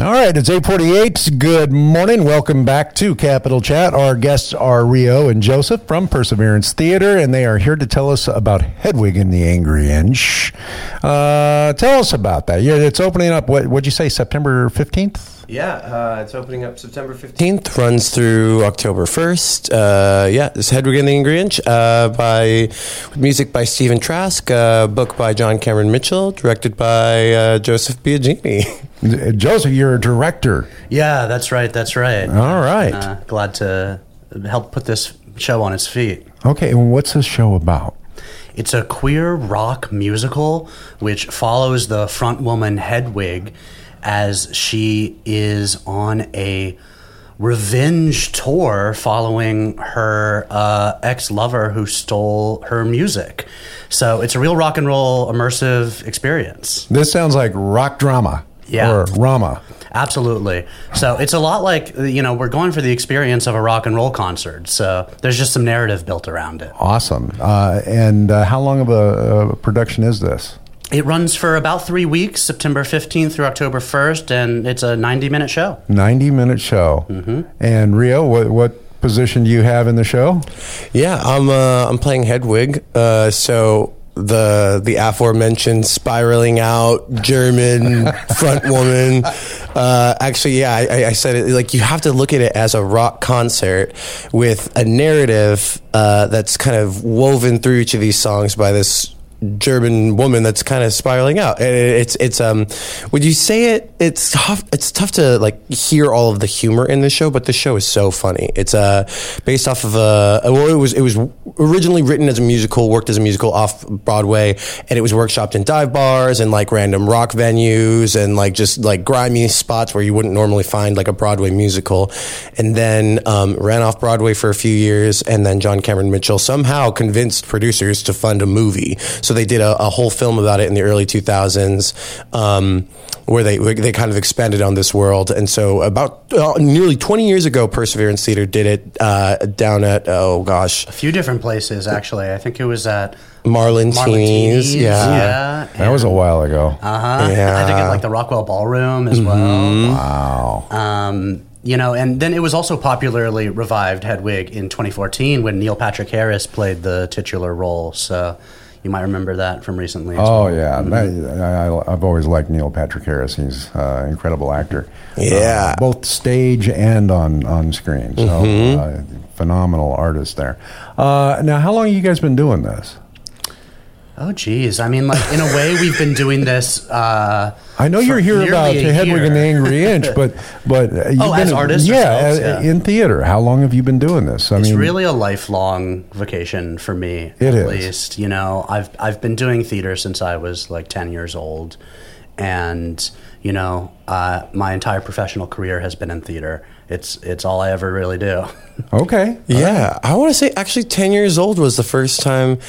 All right, it's 848. Good morning. Welcome back to Capital Chat. Our guests are Rio and Joseph from Perseverance Theater, and they are here to tell us about Hedwig and the Angry Inch. Uh, tell us about that. Yeah, it's opening up, what would you say, September 15th? Yeah, uh, it's opening up September 15th, runs through October 1st. Uh, yeah, this Hedwig and the Angry Inch uh, by music by Stephen Trask, uh, book by John Cameron Mitchell, directed by uh, Joseph Biagini. Joseph, you're a director. Yeah, that's right. That's right. All right. Uh, glad to help put this show on its feet. Okay, and what's this show about? It's a queer rock musical which follows the front woman Hedwig as she is on a revenge tour following her uh, ex lover who stole her music. So it's a real rock and roll immersive experience. This sounds like rock drama. Yeah. Or Rama. Absolutely. So it's a lot like, you know, we're going for the experience of a rock and roll concert. So there's just some narrative built around it. Awesome. Uh, and uh, how long of a, a production is this? It runs for about three weeks, September 15th through October 1st, and it's a 90 minute show. 90 minute show. Mm-hmm. And Rio, what, what position do you have in the show? Yeah, I'm uh, I'm playing Hedwig. Uh, so the the aforementioned spiraling out German front woman. Uh, actually, yeah, I, I, said it like you have to look at it as a rock concert with a narrative uh, that's kind of woven through each of these songs by this German woman that's kind of spiraling out. It's it's um would you say it it's tough it's tough to like hear all of the humor in the show, but the show is so funny. It's uh based off of a well it was it was originally written as a musical, worked as a musical off Broadway, and it was workshopped in dive bars and like random rock venues and like just like grimy spots where you wouldn't normally find like a Broadway musical. And then um, ran off Broadway for a few years and then John Cameron Mitchell somehow convinced producers to fund a movie. They did a, a, whole film about it in the early 2000s, um, where they they kind of expanded on this world. And so about uh, nearly 20 years ago, Perseverance Theater did it uh, down at oh gosh, a few different places actually. I think it was at. Marlintini's, yeah, yeah that was a while ago. Uh huh. Yeah. I think at like the Rockwell Ballroom as mm-hmm. well. Wow. Um, you know, and then it was also popularly revived Hedwig in 2014 when Neil Patrick Harris played the titular role. So you might remember that from recently. oh well. yeah, mm-hmm. I, have always liked Neil Patrick Harris. He's an uh, incredible actor. Yeah, uh, both stage and on on screen. So mm-hmm. uh, phenomenal artist there. Uh, now, how long have you guys been doing this? Oh, geez. I mean, like in a way, we've been doing this. Uh, I know you're here about Hedwig and the Angry Inch, but but uh, you've oh, been, as artists, yeah, yeah, in theater. How long have you been doing this? I mean it's mean, really a lifelong vacation for me. It at is. least. You know, I've I've been doing theater since I was like ten years old, and you know, uh, my entire professional career has been in theater. It's it's all I ever really do. Okay. Yeah, right. I want to say actually ten years old was the first time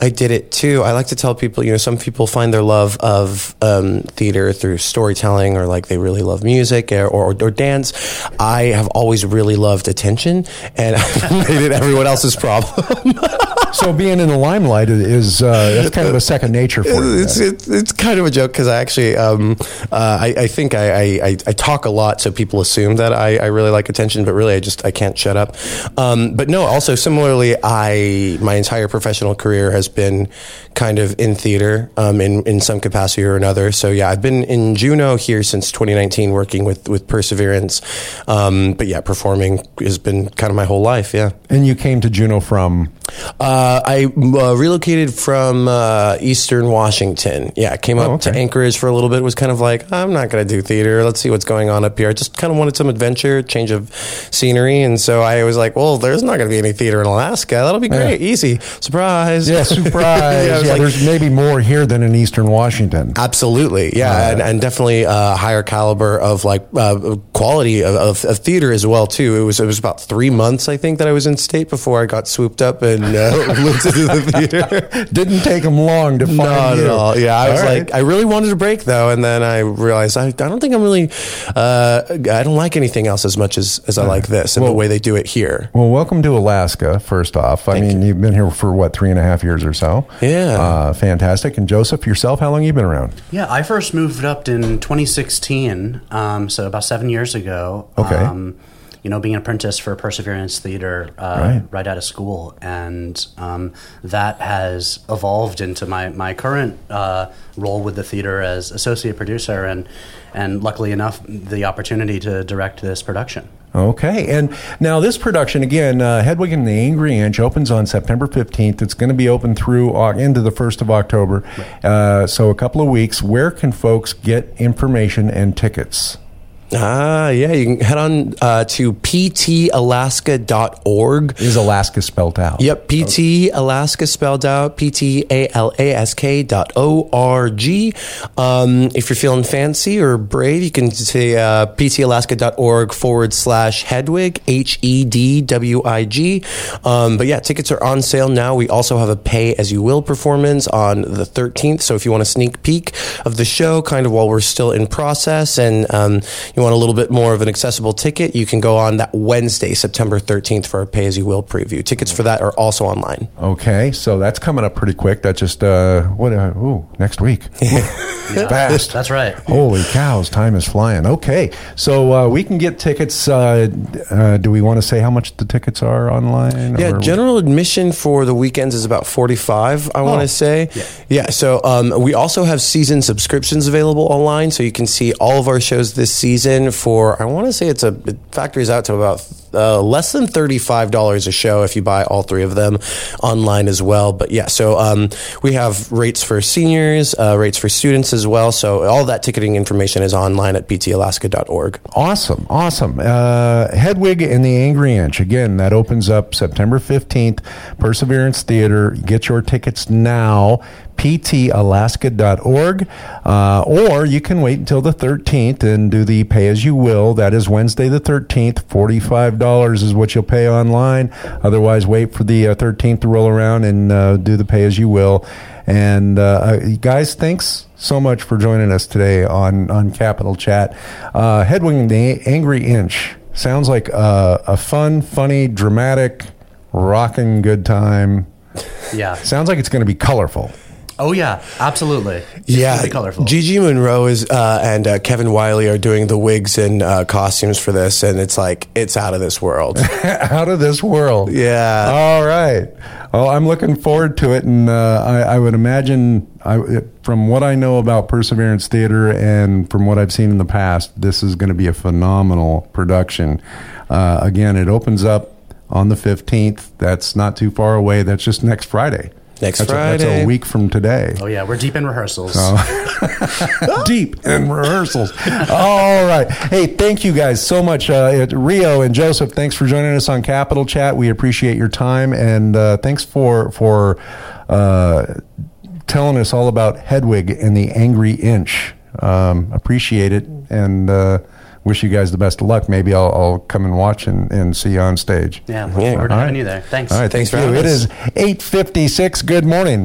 I did it too. I like to tell people, you know, some people find their love of um, theater through storytelling, or like they really love music or, or, or dance. I have always really loved attention, and made it everyone else's problem. so being in the limelight is uh, that's kind of a second nature for you. It's, it's, it's kind of a joke because I actually um, uh, I, I, think I, I, I, talk a lot, so people assume that I, I, really like attention, but really I just I can't shut up. Um, but no, also similarly, I my entire professional career has been kind of in theater um, in in some capacity or another. So yeah, I've been in Juneau here since 2019, working with with Perseverance. Um, but yeah, performing has been kind of my whole life. Yeah. And you came to Juneau from uh, I uh, relocated from uh, Eastern Washington. Yeah, came up oh, okay. to Anchorage for a little bit. Was kind of like, I'm not going to do theater. Let's see what's going on up here. I just kind of wanted some adventure, change of scenery, and so I was like, well, there's not going to be any theater in Alaska. That'll be great, yeah. easy, surprise. Yeah, surprise. yeah, yeah like, there's maybe more here than in Eastern Washington. Absolutely, yeah, and, and, definitely a higher caliber of like uh, quality of, of, of, theater as well too. It was it was about three months I think that I was in state before I got swooped up and uh, moved to the theater. Didn't take them long to find Not you. at all. Yeah, I All was right. like, I really wanted a break though, and then I realized I, I don't think I'm really, uh, I don't like anything else as much as, as I like this and Well- the way they do it here. Well, welcome to Alaska. First off, I mean, you. have been here for what three and a half years or so. Yeah. uh, fantastic. And Joseph, yourself, how long you been around? Yeah, I first moved up in 2016, um, so about seven years ago. Okay. Um, you know, being an apprentice for Perseverance Theater uh, Right. right. out of school, and um, that has evolved into my my current uh, role with the theater as associate producer, and and luckily enough, the opportunity to direct this production. Okay, and now this production again, uh, Hedwig and the Angry Inch opens on September fifteenth. It's going to be open through uh, into the first of October, uh, so a couple of weeks. Where can folks get information and tickets? Ah, yeah, you can head on uh, to ptalaska.org. Is Alaska spelled out? Yep, PT Alaska spelled out P T A L A S K dot O R G. Um, if you're feeling fancy or brave, you can say uh, ptalaska.org forward slash Hedwig, H E D W I G. Um, but yeah, tickets are on sale now. We also have a pay as you will performance on the 13th. So if you want a sneak peek of the show, kind of while we're still in process, and um, you want a little bit more of an accessible ticket, you can go on that Wednesday, September 13th for our pay as you will preview. Tickets for that are also online. Okay, so that's coming up pretty quick. That just uh, what? Uh, ooh, next week. Fast. That's right. Holy cows, time is flying. Okay, so uh, we can get tickets. Uh, uh, do we want to say how much the tickets are online? Yeah, or- general admission for the weekends is about 45, I want to say. Yeah. so um, we also have season subscriptions available online, so you can see all of our shows this season for, I want to say it's a, it factors out to about uh, less than $35 a show if you buy all three of them online as well. But yeah, so um, we have rates for seniors, uh, rates for students as well. So all that ticketing information is online at ptalaska.org. Awesome, awesome. Uh, Hedwig and the Angry Inch. Again, that opens up September 15th. Perseverance Theater. Get your tickets now. ptalaska.org. Uh, or you can wait until the 13th and do the pay as you will. That is Wednesday the 13th. $45 is what you'll pay online. Otherwise, wait for the uh, 13th to roll around and uh, do the pay as you will. And uh, uh, guys, thanks so much for joining us today on on Capital Chat. Uh, the Angry Inch sounds like a, a fun, funny, dramatic, rocking good time. Yeah. Sounds like it's going to be colorful. Oh yeah. Absolutely. It's yeah, gonna colorful. Gigi Monroe is uh, and uh, Kevin Wiley are doing the wigs and uh, costumes for this, and it's like it's out of this world. Out of this world. Yeah. All right. Well, I'm looking forward to it, and uh, I, I would imagine, I, from what I know about Perseverance Theater and from what I've seen in the past, this is going to be a phenomenal production. Uh, again, it opens up on the 15th. That's not too far away. That's just next Friday. Next that's A, that's a week from today. oh yeah. We're deep in rehearsals. deep in rehearsals. All right. Hey, thank you guys so much. Uh, Rio and Joseph, thanks for joining us on Capital Chat. We appreciate your time and uh, thanks for for uh, telling us all about Hedwig and the Angry Inch. Um, appreciate it and uh, wish you guys the best of luck. Maybe I'll, I'll come and watch and, and see you on stage. Yeah. Look Yeah. forward to having right. you there. Thanks. All right. Thanks thank for you. having It us. is 856. Good morning.